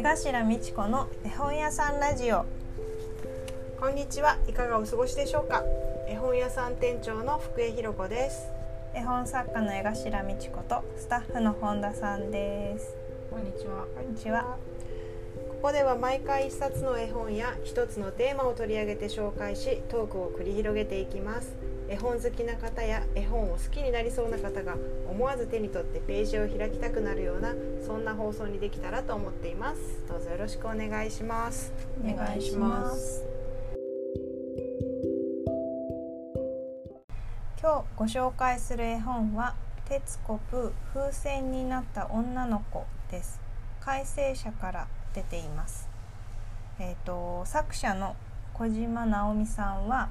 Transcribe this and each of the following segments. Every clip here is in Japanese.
江頭美智子の絵本屋さんラジオ。こんにちはいかがお過ごしでしょうか？絵本屋さん店長の福江ひろ子です。絵本作家の江頭美智子とスタッフの本田さんです。こんにちは。こんにちは。ここでは毎回一冊の絵本や一つのテーマを取り上げて紹介しトークを繰り広げていきます絵本好きな方や絵本を好きになりそうな方が思わず手に取ってページを開きたくなるようなそんな放送にできたらと思っています。どうぞよろしくお願いします。お願いします。今日ご紹介する絵本は徹子プー風船になった女の子です。改正者から出ています。えっ、と作者の小島直美さんは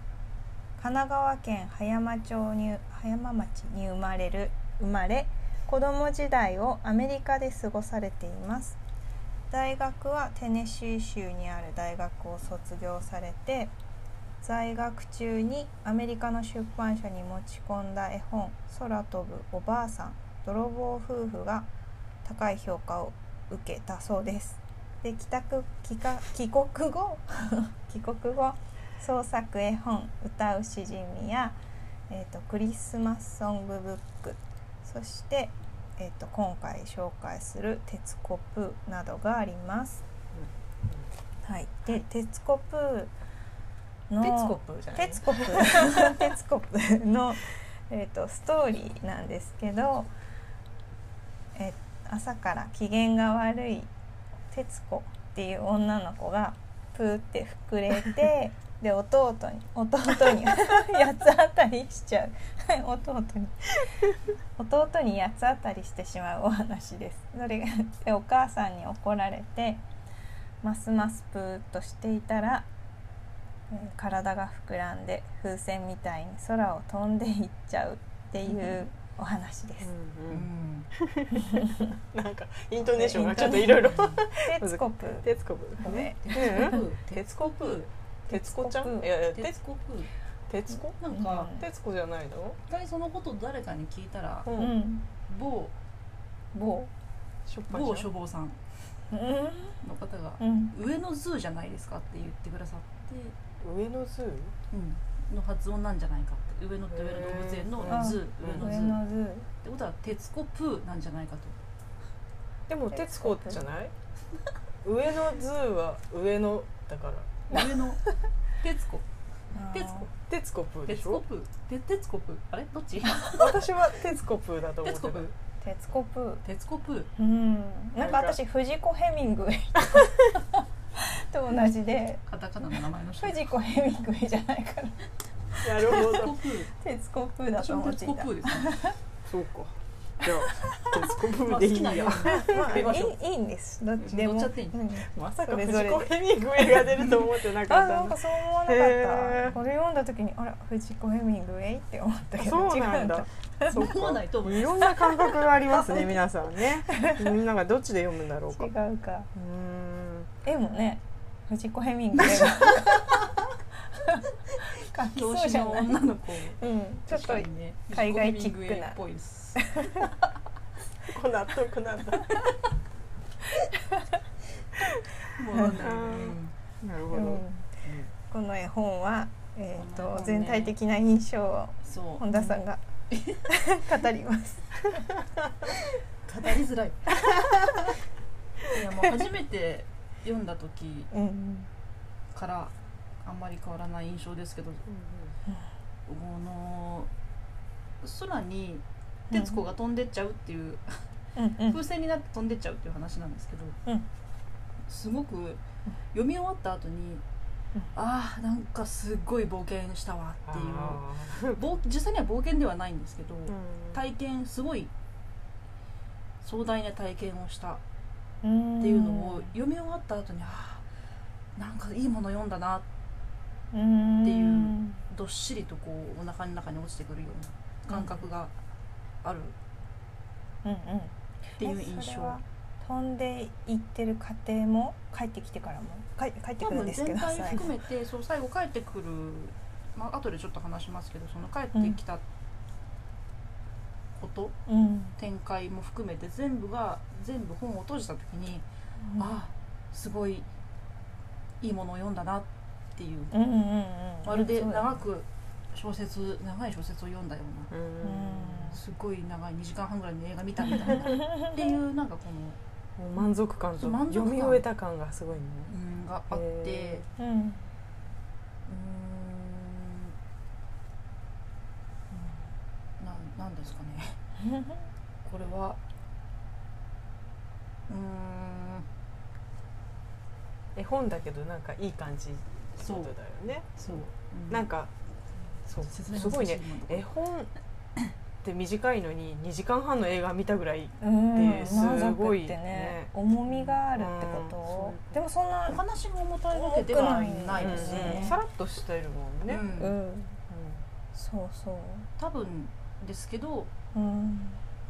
神奈川県葉山町に葉山町に生まれる生まれ子供時代をアメリカで過ごされています。大学はテネシー州にある大学を卒業されて在学中にアメリカの出版社に持ち込んだ絵本「空飛ぶおばあさん泥棒夫婦」が高い評価を受けたそうです。で帰宅帰国後帰国後 創作絵本「歌うしじみや」えーとクリスマスソングブック。そして、えー、と今回紹介する「鉄コプー」などがあります。はい、で「鉄コプー」のテツコプーじゃない？テツコプ。ーテツコプーの、えー、とストーリーなんですけど、え朝から機嫌が悪い徹子っていう女の子がプーって膨れてで弟に弟に 八つ当たりしちゃう。弟に。弟に八つ当たりしてしまうお話です。それがでお母さんに怒られてますますプーっとしていたらえー体が膨らんで風船みたいに空を飛んでいっちゃうっていうお話です。うんなんかイントネーションがちょっといろいろ。テツコプ。ーテツコプーねうん。鉄子プー鉄子ちゃん？いやいやテツコプー。鉄子？なんかうん。鉄子じゃないの？一回そのこと誰かに聞いたら、う某某？某処方さんうん。の方が、うん。上野ズーじゃないですかって言ってくださって、上野ズーうん、の発音なんじゃないかって。上野って上野動物園のへー。ズーうん上上野ズーってことは鉄コプーなんじゃないかと。でも鉄子じゃない？上野ズーは上野だから上野鉄コー。徹子。鉄子プーでしょ？鉄コプー。あれ？どっち？私は鉄子プーだと思ってた。鉄コプー。鉄コプー。うん。なんか。私藤子ヘミングウェイ。と同じで。カタカナの名前の人。藤子ヘミングウェイじゃないから。なるほど。鉄コプー。だ私と思っていた。も鉄コプーですね。そうかじゃあ鉄子プーまあでいいや。まあいい いいんです。どっちでも。乗っちゃっていいうん。まさかそれぞれ。藤子ヘミングウェイが出ると思ってなかあっただなんんかそう思わなかった。これ読んだ時にあら藤子ヘミングウェイって思ったけどそうなんだ。そう思わないと思います。いろんな感覚がありますね皆さんね。みんながどっちで読むんだろうか。違ううかーん。絵もね藤子ヘミングウェイが描き教師の女の子。うん。ちょっと海外チックな。こう納得なんだ。もうなうなるほど、うん。この絵本は、えーとね。全体的な印象を本田さんが語ります。語りづらい。いやもう初めて読んだ時うん。からあんまり変わらない印象ですけどこの空に徹子が飛んでっちゃうっていう、うんうん。風船になって飛んでっちゃうっていう話なんですけど、うん。すごく読み終わった後に、うん。ああなんかすっごい冒険したわっていう。あ冒実際には冒険ではないんですけど、ーうん。体験すごい壮大な体験をしたっうん。ていうのを読み終わった後にああなんかいいもの読んだなうんっていうどっしりとこうお腹の中に落ちてくるような感覚がある。うんうんっっていう印象、飛んでいってる過程も帰ってきてからも？帰帰ってくるんですけ全体ど最後。含めてそう最後帰ってくる。まあ後でちょっと話しますけどその帰ってきたこと、うん。展開も含めて全部が全部本を閉じた時に、あすごいいいものを読んだなっていう。うんうまるで長く小説長い小説を読んだような。うん。すごい長い2時間半ぐらいの映画見たみたいな。っていうなんかこのもう満足感と満足感。読み終えた感がすごいね。うんがあって。へうーん。うん。なんなんですかね。これは。うーん。絵本だけどなんかいい感じそう。だよね。そう、うなんかそう。すごいね。絵本って短いのに2時間半の映画見たぐらいうん。です満ごい足ってね。ね重みがあるってこうん。とでもそんなお話が重たいわけではないうんですね。ね、さらっとしてるもんね、うん。うん。そうそう多分ですけどうん。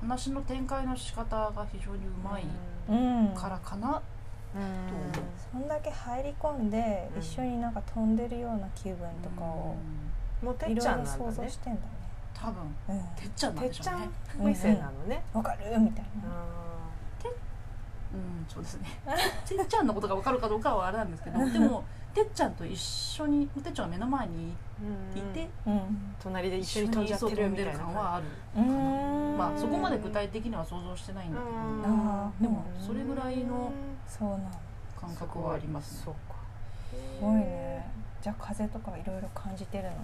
話の展開の仕方が非常にうまいうん。からかな、そんだけ入り込んでうん。一緒になんか飛んでるような気分とかをうん。もうてっちゃんろ想像してんだ多分ねてっちゃんなん。てっちゃんでしょうね。目線なのね、うん。わかる？みたいな。うん。そうですね。てっちゃんのことが分かるかどうかはあれなんですけどでもてっちゃんと一緒にてっちゃんが目の前にいて、うん。隣で一緒に飛んじゃってるみたいな感はあるうん。まあそこまで具体的には想像してないんだけど。でもそれぐらいのそうなんだ感覚はありますね。そうか。すごいね。じゃあ風とかいろいろ感じてるのね。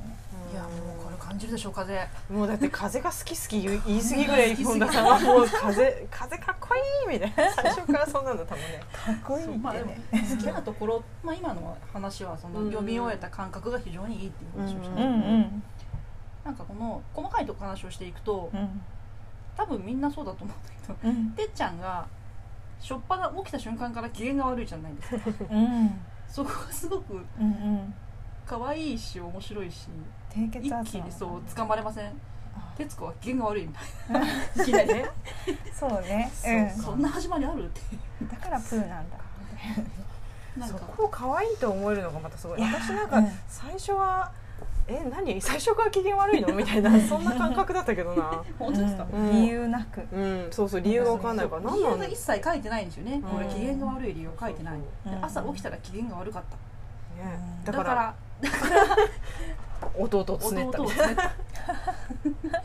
いやもうこれ感じるでしょう風。もうだって風が好き好き言い過ぎぐらい本田さんはもう風風かっこいいみたいな。最初からそんなんだったもんね。かっこいいってまあでもね好きなところ、まあ、今の話はそのうん読み終えた感覚が非常にいいっていう話をした。なんかこの細かいとこ話をしていくとうん。多分みんなそうだと思うんだけどうん。てっちゃんがしょっぱな起きた瞬間から機嫌が悪いじゃないですか。うん。そこがすごくうんうん。可愛いし面白いし一気にそう掴まれません？あ。徹子は機嫌が悪いみたいな。いきなりね。そうねそうそんな始まりあるってう。んだからプーなんだ。なんか。そこを可愛いと思えるのがまたすごい。私なんかうん。最初はえ何？最初から機嫌悪いの？みたいな。そんな感覚だったけどな。本当ですか、うん。理由なく。うん。そうそう理由が分かんないから。何なんだ理由が一切書いてないんですよね、これうん機嫌が悪い理由書いてない、朝起きたら機嫌が悪かった、ね。うん。だかだからら 弟をつねったみたな。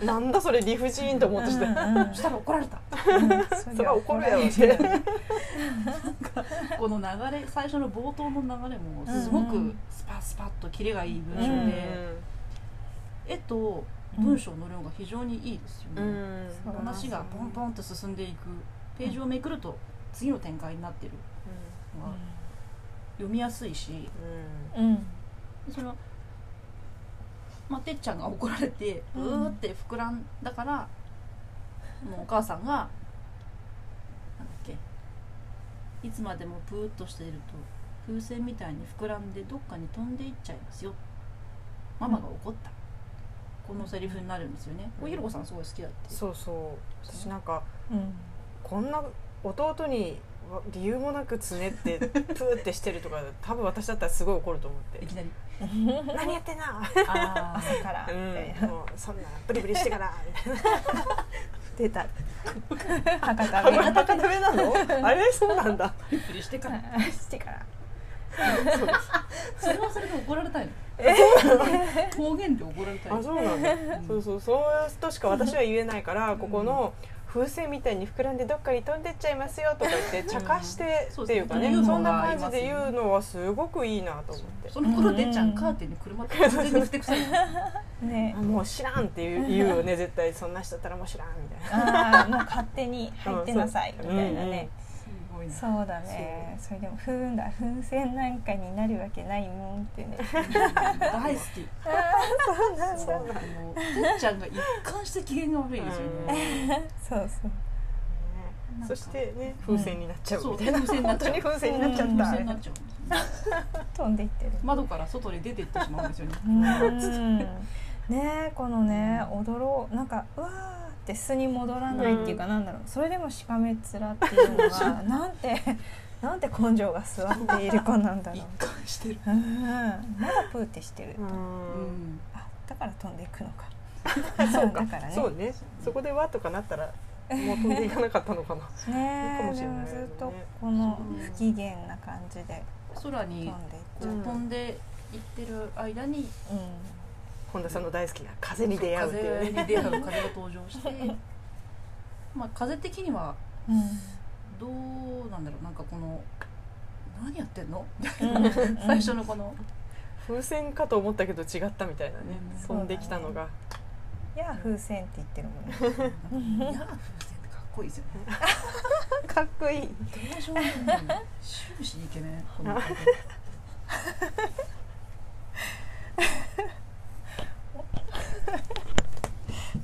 なんだそれ理不尽と思ってして。うんうんそしたら怒られた。そ それは怒るやろっりてこの流れ最初の冒頭の流れもすごくスパスパッとキレがいい文章うん。で、絵と文章の量が非常にいいですよね、うん。話がポンポンと進んでいく。ページをめくると次の展開になってるのが読みやすいし。うん。うん。その、まあ、てっちゃんが怒られてううんーって膨らんだから、もうお母さんがなんだっけいつまでもプーッとしていると風船みたいに膨らんでどっかに飛んでいっちゃいますよ。ママが怒った、このセリフになるんですよね。これひろこさんすごい好きだって。そうそう。私なんかうん。こんな弟にわ理由もなくつねって プーってしてるとか多分私だったらすごい怒ると思って。いきなり。何やってんな？あ朝から。うんもうそんなブリブリしてから。みた。いな出た博多弁なの？あれそうなんだ。びっくりしてから。してから。それはそれで怒られたいの？方言で怒られたいあそうなんだ。うん。そうそうそうとしか私は言えないからここの風船みたいに膨らんでどっかに飛んでっちゃいますよとか言って茶化してうんっていうかねそうですね。そんな感じで言うのはすごくいいなと思って。その頃でっちゃんカーテンに車って完全にふてくさい。ねもう知らんって言う言うよね絶対。そんな人だったらもう知らんみたいな。もう勝手に入ってなさいみたいなね。すごいな。そうだね。それでもふんだ風船なんかになるわけないもんってね。大好き。そうなんだ。そう。なんだもうてっちゃんが一貫して機嫌が悪いですよね。そうそう。なんかそしてね風船になっちゃうそうみたいな。風船になっちゃう。本当に風船になっちゃっうん風船たになっちゃうんですよ。ね飛んでいってる。窓から外に出ていってしまうんですよね。うん。ねえこのね踊ろう。なんかうわーって素に戻らないっていうかなんだろう。それでもしかめっ面っていうのが なんてなんて根性が座っている子なんだろ一う貫してる。うん。まだプーってしてるうん。うん。あだから飛んでいくのか。そうだからね。そうね。そこでわとかなったらもう飛んでいかなかったのかな。ねかもしでれないよね。もずっとこのうん。不機嫌な感じで空に飛んでいっちゃう、うん飛んでいってる間に本田さんの大好きな風に出会うっていうね。風に出会う風が登場して。まあ風的にはどうなんだろう。なんかこの何やってんの？うん。最初のこの。風船かと思ったけど違ったみたいなね。うん。飛んできたのが。いや風船って言ってるもんね。いや風船ってかっこいいですよね。かっこいい。登場に終始イケメンこの風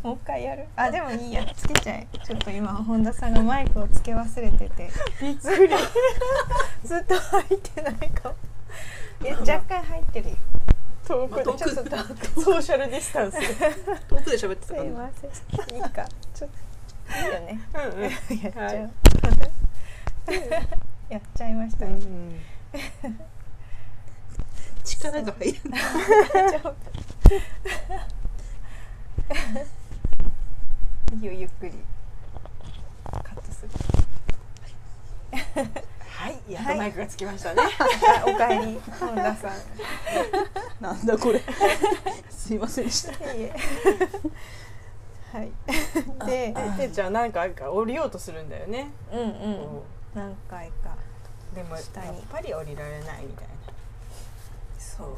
もう一回やる。あでもいいや。つけちゃえ。ちょっと今本田さんがマイクをつけ忘れてて。びっくりずっと入ってないかも。いや若干入ってるよ。遠くで。ちょっとソーシャルディスタンス。で遠くで喋ってすたからいません。いいか。ちょっといいよね。うんうん。やっちゃう、はいやっちゃいましたね、うん力が入る ちょっといいよゆっくりカットする？はい。やっとマイクがつきましたね。あ おかえり本田さん。なんだこれ。すいませんでした。はい。でてっちゃんなんか降りようとするんだよね。うんうん。こ何回か。うでもやっぱり降りられないみたいな。そう。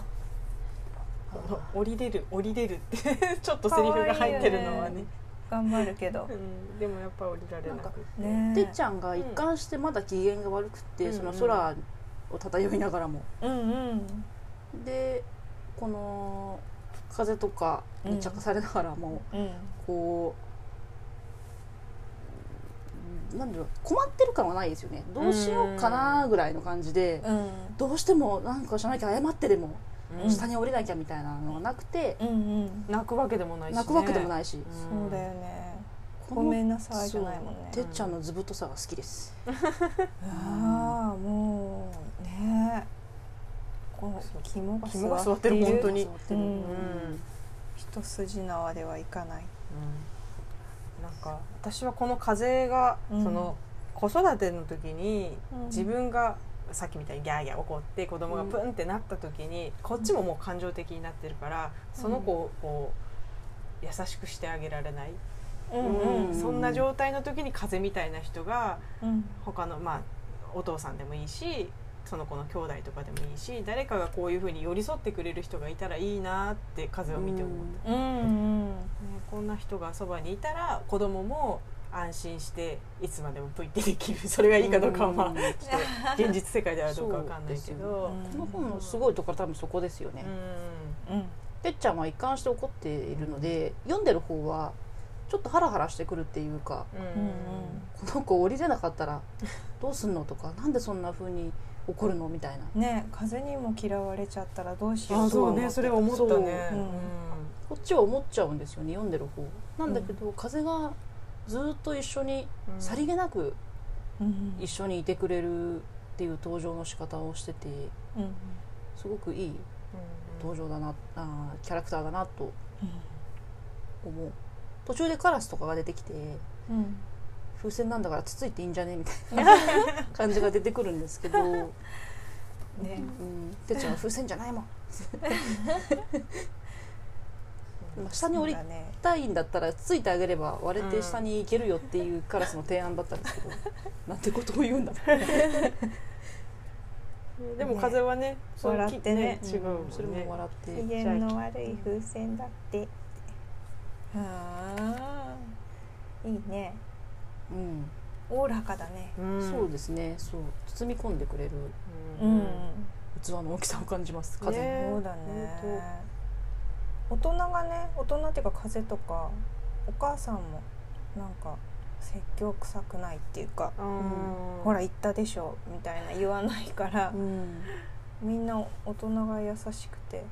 この降りれる降りれるって。ちょっとセリフが入ってるのはね頑張るけど。うん、でもやっぱ降りられなくて。ね。てっちゃんが一貫してまだ機嫌が悪くって、うん。その空を漂いながらも、うんうん。でこの風とかに着されながらも、うん。こうなんだろう困ってる感はないですよね。どうしようかなぐらいの感じで、うん。どうしてもなんかしなきゃ謝ってでもうん。下に降りなきゃみたいなのがなくて、うんうん。泣くわけでもないし、ね、泣くわけでもないし、そうだよね。ごめんなさいじゃないもんね。てっちゃんの図太さが好きです、ああもうね。この肝が肝が座ってる本当に。うん。うん。一筋縄ではいかない。うん。なんか私はこの風が、うん。その子育ての時にうん。自分がさっきみたいにギャーギャー怒って子供がプンってなった時に、こっちももう感情的になってるからその子をこう優しくしてあげられない、うんうん。そんな状態の時に風みたいな人がうん。他のまあお父さんでもいいしその子の兄弟とかでもいいし誰かがこういうふうに寄り添ってくれる人がいたらいいなって風を見て思った。うんうん。ね、こんな人がそばにいたら子供も安心していつまでもプイってできる。それがいいかどうかはまあうん。ちょっと現実世界ではどうかわかんないけど。そうこの本のすごいところは多分そこですよね、うん。てっちゃんは一貫して怒っているので読んでる方はちょっとハラハラしてくるっていうかうん。うんこの子降りれなかったらどうすんのとかなんでそんな風に怒るのみたいな。ね風にも嫌われちゃったらどうしようあそうねそれは思ったね。こっちは思っちゃうんですよね読んでる方。なんだけど、風がずっと一緒にうん。さりげなくうん。一緒にいてくれるっていう登場の仕方をしててうん。すごくいい登場だなあーキャラクターだなと思う。途中でカラスとかが出てきてうん。風船なんだからつついていいんじゃねみたいな 感じが出てくるんですけど、うん、ねてっちゃんは風船じゃないもん まあ下に降りたいんだったらつついてあげれば割れて下に行けるよっていうカラスの提案だったんですけど、なんてことを言うんだ。でも風はねそう笑ってね。き違うもんね。それも笑って。機嫌の悪い風船だって。あー。いいね。うん。おおらかだね。うん。そうですね。そう。包み込んでくれる。うん、器の大きさを感じます。風、ね。そうだね大人がね大人っていうか風とかお母さんもなんか説教臭くないっていうか、うんほら言ったでしょみたいな言わないから、うん。みんな大人が優しくて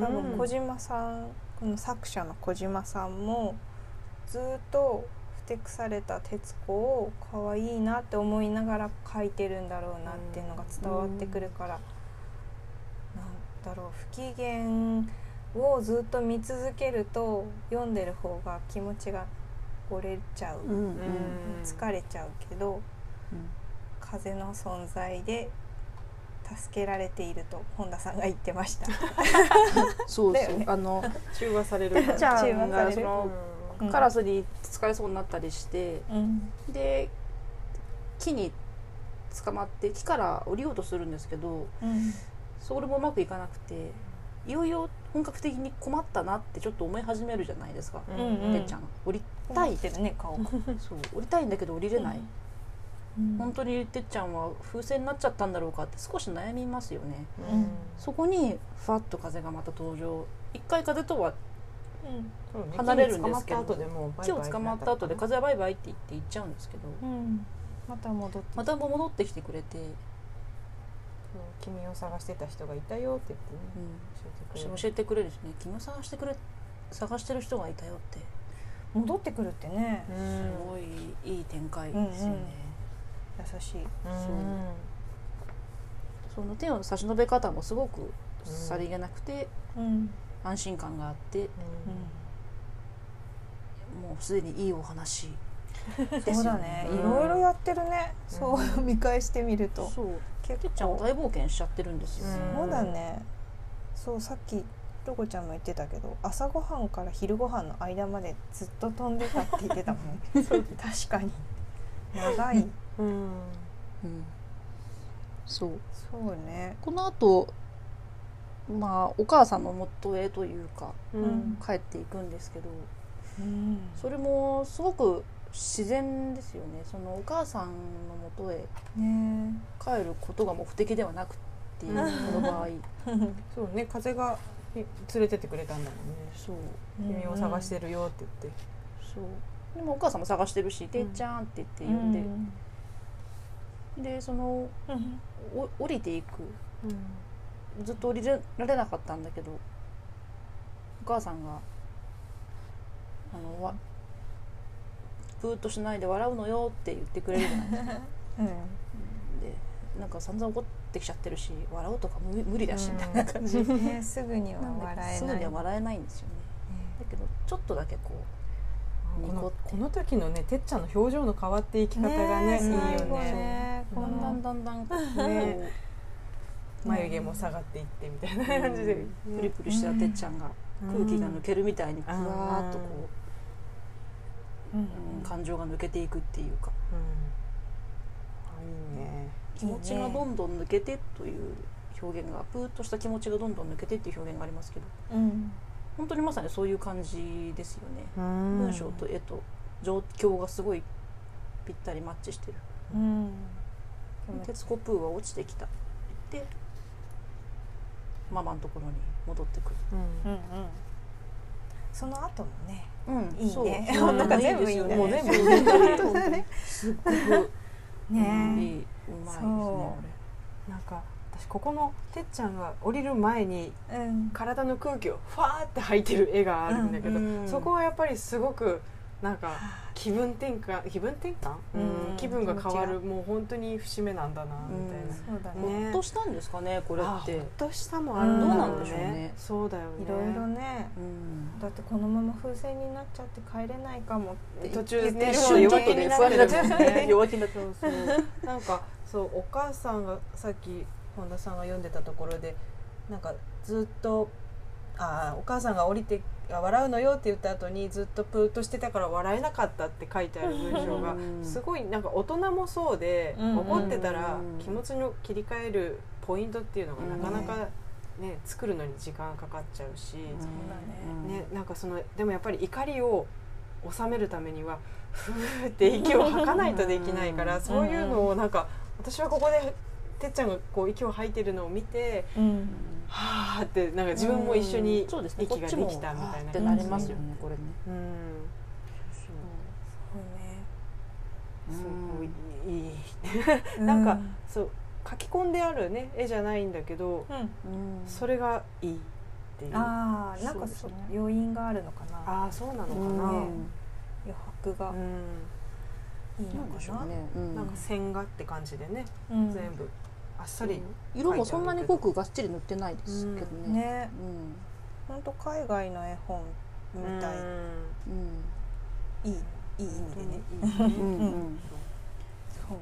多分小島さん、この作者の小島さんもずっとふてくされた徹子を可愛いなって思いながら描いてるんだろうなっていうのが伝わってくるから、なんだろう不機嫌をずっと見続けると読んでる方が気持ちが折れちゃう、うんうん。うん疲れちゃうけど風の存在で助けられていると本田さんが言ってました。そうそう、だよね。あの中和されるちゃん中和される。がそのうん。カラスに疲れそうになったりしてうん。で木に捕まって木から降りようとするんですけどうん。それもうまくいかなくていよいよ本格的に困ったなってちょっと思い始めるじゃないですか、うんうん。てっちゃん。降りたい。ってるね顔。が。そう。降りたいんだけど降りれない、うん。本当にてっちゃんは風船になっちゃったんだろうかって少し悩みますよね。うん。そこにふわっと風がまた登場。一回風とは離れるんですけど。木に捕まった後でもうバイ木を捕まった後で風はバイバイって言って行っちゃうんですけど。うん。また戻ってまた戻ってきてくれて、君を探してた人がいたよって言ってね。うん、教えてくれるしね。君を探してくれ探してる人がいたよって。戻ってくるってね。うすんごいいい展開ですよね、優しい。う。ん。その手の差し伸べ方もすごくさりげなくてうん。安心感があってもうすでにいいお話。そうだね、うんいろいろやってるね、うん。そう見返してみると。そう結てっちゃん大冒険しちゃってるんですよ、うん。そうだね。そうさっきロコちゃんも言ってたけど朝ごはんから昼ごはんの間までずっと飛んでたって言ってたもんね。確かに。長い。うん。うん。そう。そうね。この後まあお母さんの元へというかうん。帰っていくんですけどうん。それもすごく自然ですよね。そのお母さんの元へね。帰ることが目的ではなくっていうこの場合。そうね。風が連れてってくれたんだもんね。そう。君を探してるよって言って。そう。でもお母さんも探してるし「てっちゃん」って言って呼んで、でそのうん。お降りていく。ずっと降りられなかったんだけどお母さんがあのわプーッとしないで笑うのよって言ってくれるじゃないですか。うん。でなんか散々怒ってきちゃってるし笑うとか無無理だしみたいな感じ、うんねすぐには笑えすぐないには笑えないんですよね。だけどちょっとだけここのこの時のねてっちゃんの表情の変わっていき方がねいいよね。だんだんのだんだんこね。う眉毛も下がっていってみたいな感じで。プリプリしたてっちゃんが空気が抜けるみたいにふわーっとこうんう、うん感情が抜けていくっていうか。うん。あいいね。気持ちがどんどん抜けてという表現がプーッとした気持ちがどんどん抜けてっていう表現がありますけど。うん。本当にまさにそういう感じですよね、文文章と絵と状況がすごいぴったりマッチしてる。うん。鉄子プーは落ちてきた。でママのところに戻ってくる。うん。うんうん。その後もねうんいいね。そう。なんか全部いいね。もう全部いい本当にすっごく。いい。ねうまいですねそなんか私ここのてっちゃんが降りる前にうん。体の空気をファーって吐いてる絵があるんだけど、うん。そこはやっぱりすごくなんか気分転換気分転換、うん。うん。気分が変わる気もう本当に節目なんだなみたいな、そうだね。ね。ほっとしたんですかねこれあって。ほっとしたもあるどうなんでしょうね。そうだよね。いろいろね。うん。だってこのまま風船になっちゃって帰れないかもって途中ね瞬ちょっとね弱気にっちゃってるもんね。弱気になってそうそう。なんかそうお母さんがさっき本田さんが読んでたところでなんかずっとあーお母さんが降りてあ笑うのよって言った後にずっとプーッとしてたから笑えなかったって書いてある文章がうん。すごいなんか大人もそうで、うん。怒ってたらうん。気持ちの切り替えるポイントっていうのがなかなか、ね、作るのに時間かかっちゃうし、だね、なんかそのでもやっぱり怒りを収めるためにはふーって息を吐かないとできないから、うん。そういうのをなんか私はここでてっちゃんがこう息を吐いてるのを見てうんはーってなんか自分も一緒に息ができたみたいな。ってなりますよねこれね。うん。そうすごいい。いねなんかそう書き込んであるね絵じゃないんだけどそれがいいっていう。あああなんかそね。要因があるのかな。あーそうなのかな、余白が。いいのかな。なんか線画って感じでね、うん。全部あっさり色もそんなに濃くがっちり塗ってないですけどね。ね。うん。本当海外の絵本みたい。うん。いいいい意味でね。そう。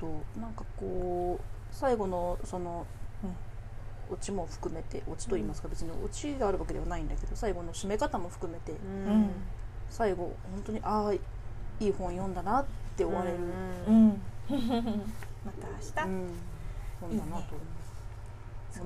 そう。なんかこう最後のその、オチも含めてオチと言いますか別にオチがあるわけではないんだけど最後の締め方も含めてうん。最後本当にああいい本読んだなって終われる、うん。んまた明日、うん。本だなと思う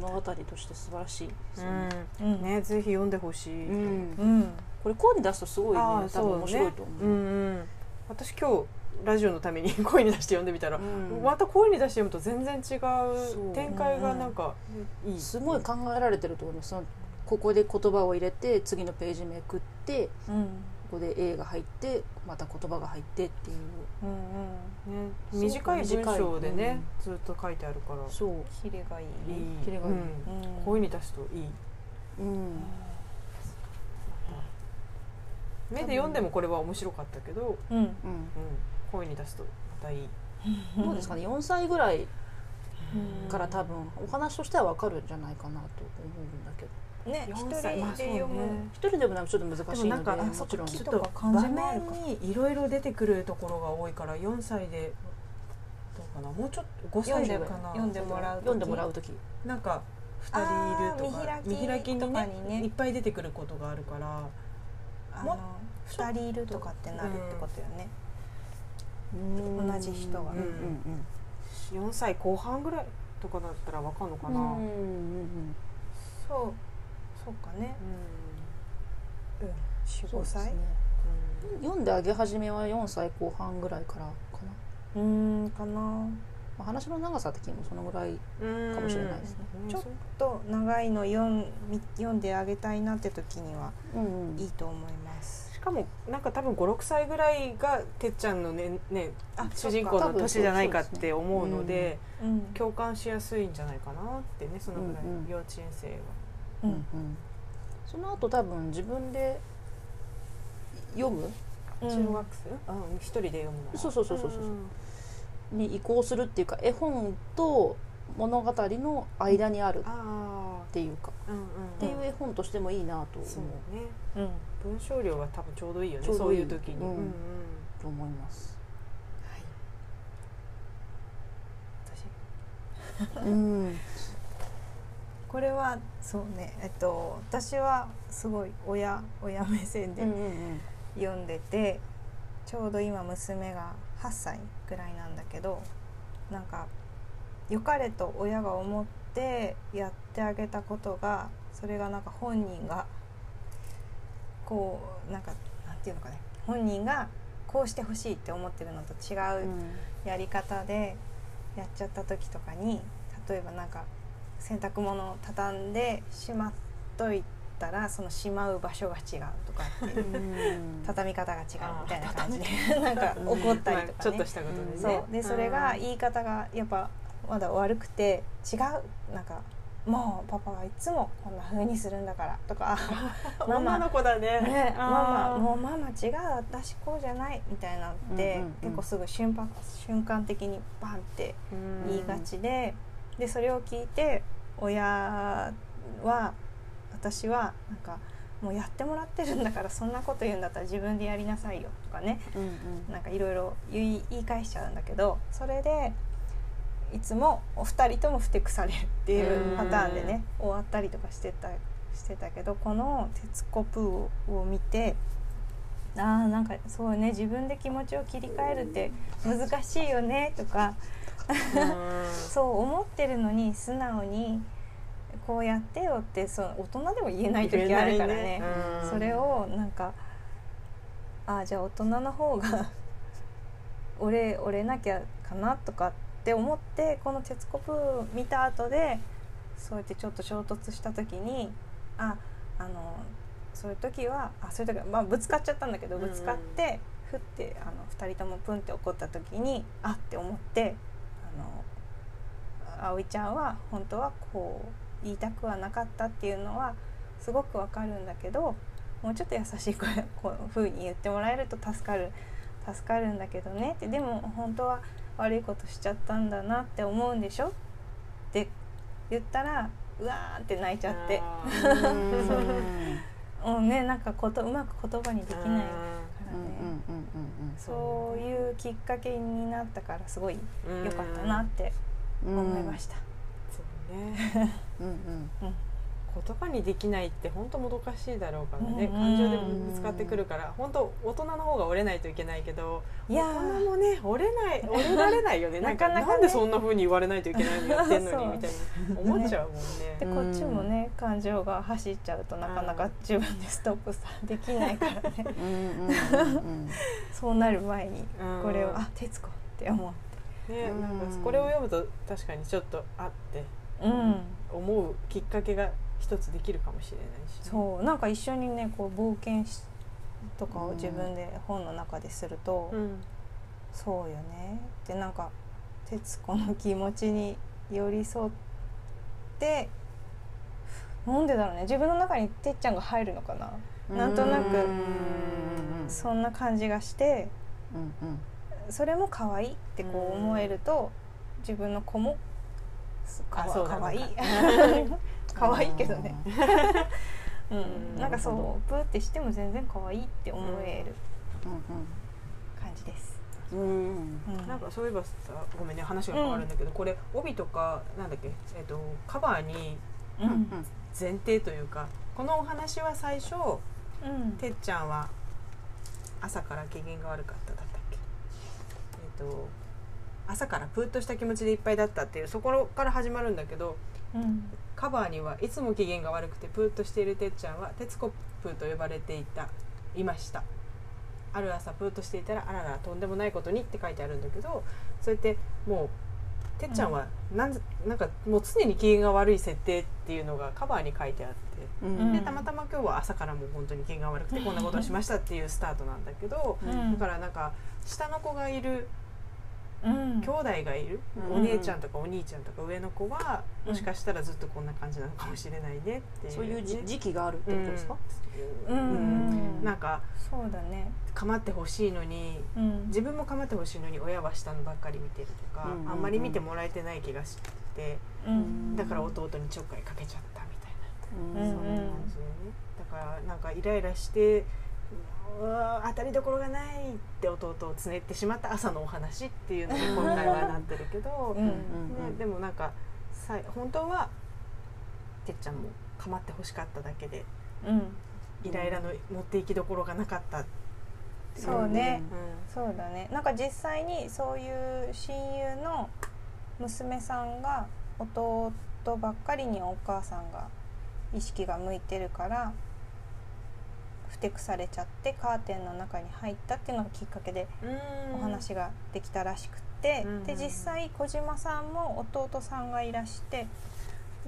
物語として素晴らしいですよね、うん。ねぜひ読んでほしい、うん。うん。これ声に出すとすごいね多分面白いと思う、うんうん。私今日ラジオのために 声に出して読んでみたら、うん。また声に出して読むと全然違そうう展開がなんかいい。すごい考えられてると思います。ここで言葉を入れて次のページめくってうんここで A が入ってまた言葉が入ってっていう。うんね、そう短い文章でね、うずっと書いてあるから。そう。うんキレがいいいいねキレがいい。うん。うん声に出すといい。うん。目で読んでもこれは面白かったけど、うん。うん。声に出すとまたいい、どうですかね？4歳ぐらいうんから多分お話としては分かるんじゃないかなと思うんだけどね一4人で読む、一人でもなんかちょっと難しいのででもなんかあもちろんちょっと場面にいろいろ出てくるところが多いから4歳でどうかな？もうちょっと5歳でかな？読んでもらう読んでもらう時。なんか2人いるとか見開きとかにね。いっぱい出てくることがあるからもあの二人いるとかってなるってことよね、同同じ人が。うんうん4歳後半ぐらいとかだったらわかんのかな、うんうんうんうん。そうそうかね。うん。45うですね。うん。読んであげ始めは4歳後半ぐらいからかな、うーんかな。まあ、話の長さ的にもそのぐらいうんかもしれないですね。うんちょっと長いの読んみ読んであげたいなって時にはうんうん。いいと思います。しかもなんか多分56歳ぐらいがてっちゃんのねねあ主人公の年じゃないかって思うのでうん。共感しやすいんじゃないかなってねそのぐらいうんうん。幼稚園生は。うん。うんうん。その後多分自分で読む？うん。中学生、うん、一人で読むの？そうそうそうそうそうに移行するっていうか絵本と物語の間にあるあっていうか、あうんうん。っていう絵本としてもいいなと思そううね。うん。文章量は多分ちょうどいいよねそういう時に、うん。うんうん。と思います。私。うん、これはそうねえっと私はすごい親親目線で読んでて、ちょうど今娘が8歳ぐらいなんだけどなんか良かれと親が思ってやってあげたことがそれがなんか本人がこうなんかなんていうのかね本人がこうしてほしいって思ってるのと違ううん。やり方でやっちゃった時とかに例えばなんか洗濯物を畳んでしまっといたらそのしまう場所が違うとかってう。ん。畳み方が違うみたいな感じで なんか怒ったりとかね。まあちょっとしたことでね、そう。でそれがい言い方がやっぱまだ悪くて違う。なんかもうパパはいつもこんな風にするんだからとか。ママ。女の子だね。ね、ママもうママ違う私こうじゃないみたいなのって、うんうんうん。結構すぐ瞬発瞬間的にバンってうん言いがちで、でそれを聞いて親は私はなんかもうやってもらってるんだからそんなこと言うんだったら自分でやりなさいよとかね。うんうん。なんかいろいろ言い返しちゃうんだけどそれでいつもお二人ともふてくされるっていうパターンでね終わったりとかしてたしてたけどこの「鉄コプー」を見てあーなんかそうね自分で気持ちを切り替えるって難しいよねとかうんそう思ってるのに素直にこうやってよってそう大人でも言えない時あるからね。うん。それをなんかあじゃあ大人の方が折れ折れなきゃかなとかって思ってこの「鉄コプ」見た後でそうやってちょっと衝突した時にああのそういう時はあそういう時は、まあ、ぶつかっちゃったんだけどぶつかって、ふってあの2人ともプンって怒った時にあって思ってあの葵ちゃんは本当はこう言いたくはなかったっていうのはすごくわかるんだけどもうちょっと優しい声こういう風に言ってもらえると助かる助かるんだけどね。ってでも本当は悪いことしちゃったんだなって思うんでしょって言ったらうわーって泣いちゃって。もうねなんかことうまく言葉にできないかね。うんうんうんうんそういうきっかけになったからすごいうん良かったなってうん思いました。そうねうん。うん 言葉にできないって本当もどかしいだろうからね、うん感情でぶつかってくるから。本当大人の方が折れないといけないけど。いや大ー人もね折れない 折れられないよね。なんかなかね。なんでそんな風に言われないといけないのやってんのに みたいな。思っちゃうもんでね。こっちもね感情が走っちゃうとなかなか自分でストップさできないからね。そうなる前にうん。これをあ徹子って思っねうん。なんかこれを読むと確かにちょっとあってて。うん。思うきっかけが一つできるかもしれないし、ね、そうなんか一緒にねこう冒険しとかを自分で本の中ですると、うん。そうよね。でなんか徹子の気持ちに寄り添ってなんでだろうね。自分の中にてっちゃんが入るのかな。なんとなくそんな感じがしてうんうん。それも可愛いってこう思えると自分の子も可愛い可愛いけどね、ううん。ん、なんかそうプーってしても全然可愛いって思えるう感じです、んうん。うん。うんなんかそういえばさごめんね話が変わるんだけど、これ帯とかなんだっけ、えっとカバーにううん。ん前提というかこのお話は最初うん。てっちゃんは朝から機嫌が悪かっただったっけ？えっ、と朝からプーッとした気持ちでいっぱいだったっていうそこから始まるんだけどうんカバーにはいつも機嫌が悪くてプーッとしているてっちゃんは「鉄子プー」と呼ばれていたいました。ある朝プーッとしていたらあららとんでもないことにって書いてあるんだけどそうやってもうてっちゃんはなん,、なんかもう常に機嫌が悪い設定っていうのがカバーに書いてあってうん。でたまたま今日は朝からもう本当に機嫌が悪くてこんなことをしましたっていうスタートなんだけどうん。だからなんか下の子がいるうん。兄弟がいる、うん。お姉ちゃんとかお兄ちゃんとか上の子はうん。もしかしたらずっとこんな感じなのかもしれないねっていう、ね、そういうじ時期があるってことですか？ううんん。なんかそうだね。構ってほしいのにうん。自分も構ってほしいのに親は下のばっかり見てるとか、あんまり見てもらえてない気がしてうん。だから弟にちょっかいかけちゃったみたいな、そんな感じでね。だからなんかイライラして当たりどころがないって弟をつねってしまった朝のお話っていうのが今回はなってるけど、うんね、でもなんかさい本当はてっちゃんも構ってほしかっただけでうん。イライラの持っていきどころがなかったそうね。うそうだね。なんか実際にそういう親友の娘さんが弟ばっかりにお母さんが意識が向いてるからふてくされちゃってカーテンの中に入ったっていうのがきっかけでん。お話ができたらしくって、うんで実際小島さんも弟さんがいらして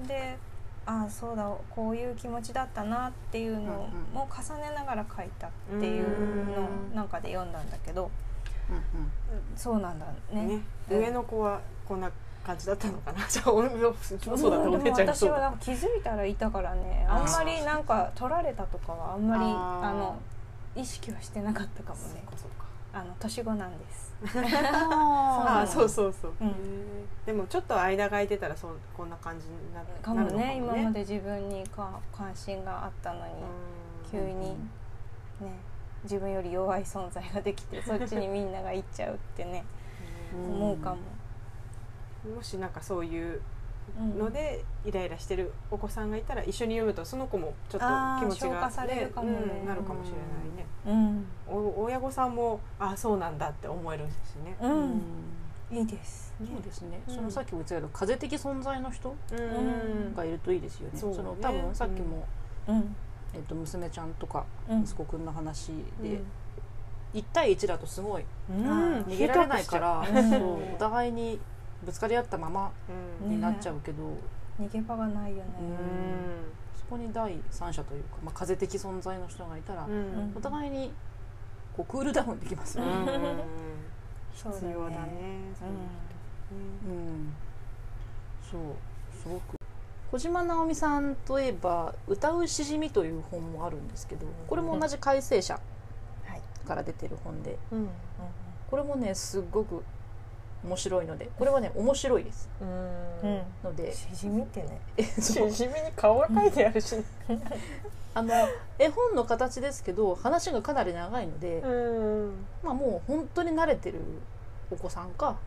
でああそうだこういう気持ちだったなっていうのも重ねながら書いたっていうのなんかで読んだんだけどうんうん。そうなんだね。ね。うん上の子はこんな感じだったのかな？じゃあおそうだったお姉ちゃん私はなんか気づいたらいたからね。あんまりなんか取られたとかはあんまりあの意識はしてなかったかもね。あの年子なんです。ああそうそうそう、うん。でもちょっと間が空いてたらそうこんな感じになかもなるのね。今まで自分にか関心があったのに。急にね自分より弱い存在ができてそっちにみんなが行っちゃうってね。うん。思うかも。うんもしなんかそういううん。のでイライラしてるお子さんがいたら一緒に読むとその子もちょっと気持ちが、消化されるかもね。うんなるかもしれないね。うん、お親御さんもあそうなんだって思えるしね。う、うん。んいいです。そうですね、うん。そのさっきも言ってたけど風的存在の人うんがいるといいですよね、その多分さっきも、うん、えっと、娘ちゃんとかうん、息子くんの話うん。で、1対1だとすごい逃げられないから、そうお互いにぶつかり合ったままになっちゃうけど、逃げ場がないよね。そこに第三者というか、まあ、風的存在の人がいたら、うん。うんお互いにこうクールダウンできますよね。うん。そう必要だね。ん、そう。すごく。小島直美さんといえば「歌うしじみ」という本もあるんですけどこれも同じ改正者はい。から出てる本で。人うん。これもねすっごく面白いので。これはね面白いです。うん。うんので。しじみってね。しじみに顔が描いてあるしね。あの絵本の形ですけど話がかなり長いので、うん。まあもう本当に慣れてるお子さんか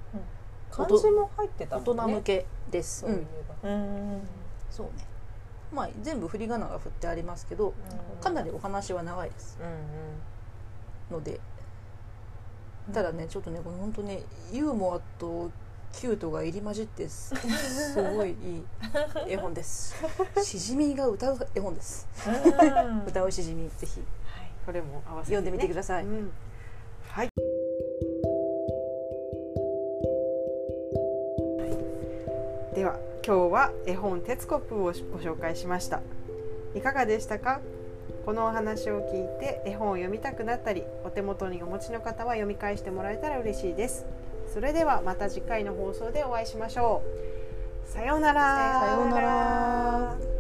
漢字も入ってたね。人向けです、そうん。そうね。まあ全部振り仮名が振ってありますけどかなりお話は長いです。うん。のでただねちょっとねこの本当ねユーモアとキュートが入り混じってすすごいいい絵本です。しじみが歌う絵本です。うん。歌うしじみぜひ。はい。これも合わせて、ね、読んでみてください、うん。はい。はい。では今日は絵本「鉄コップ」をご紹介しました。いかがでしたか？このお話を聞いて絵本を読みたくなったりお手元にお持ちの方は読み返してもらえたら嬉しいです。それではまた次回の放送でお会いしましょう。さようなら。さようなら。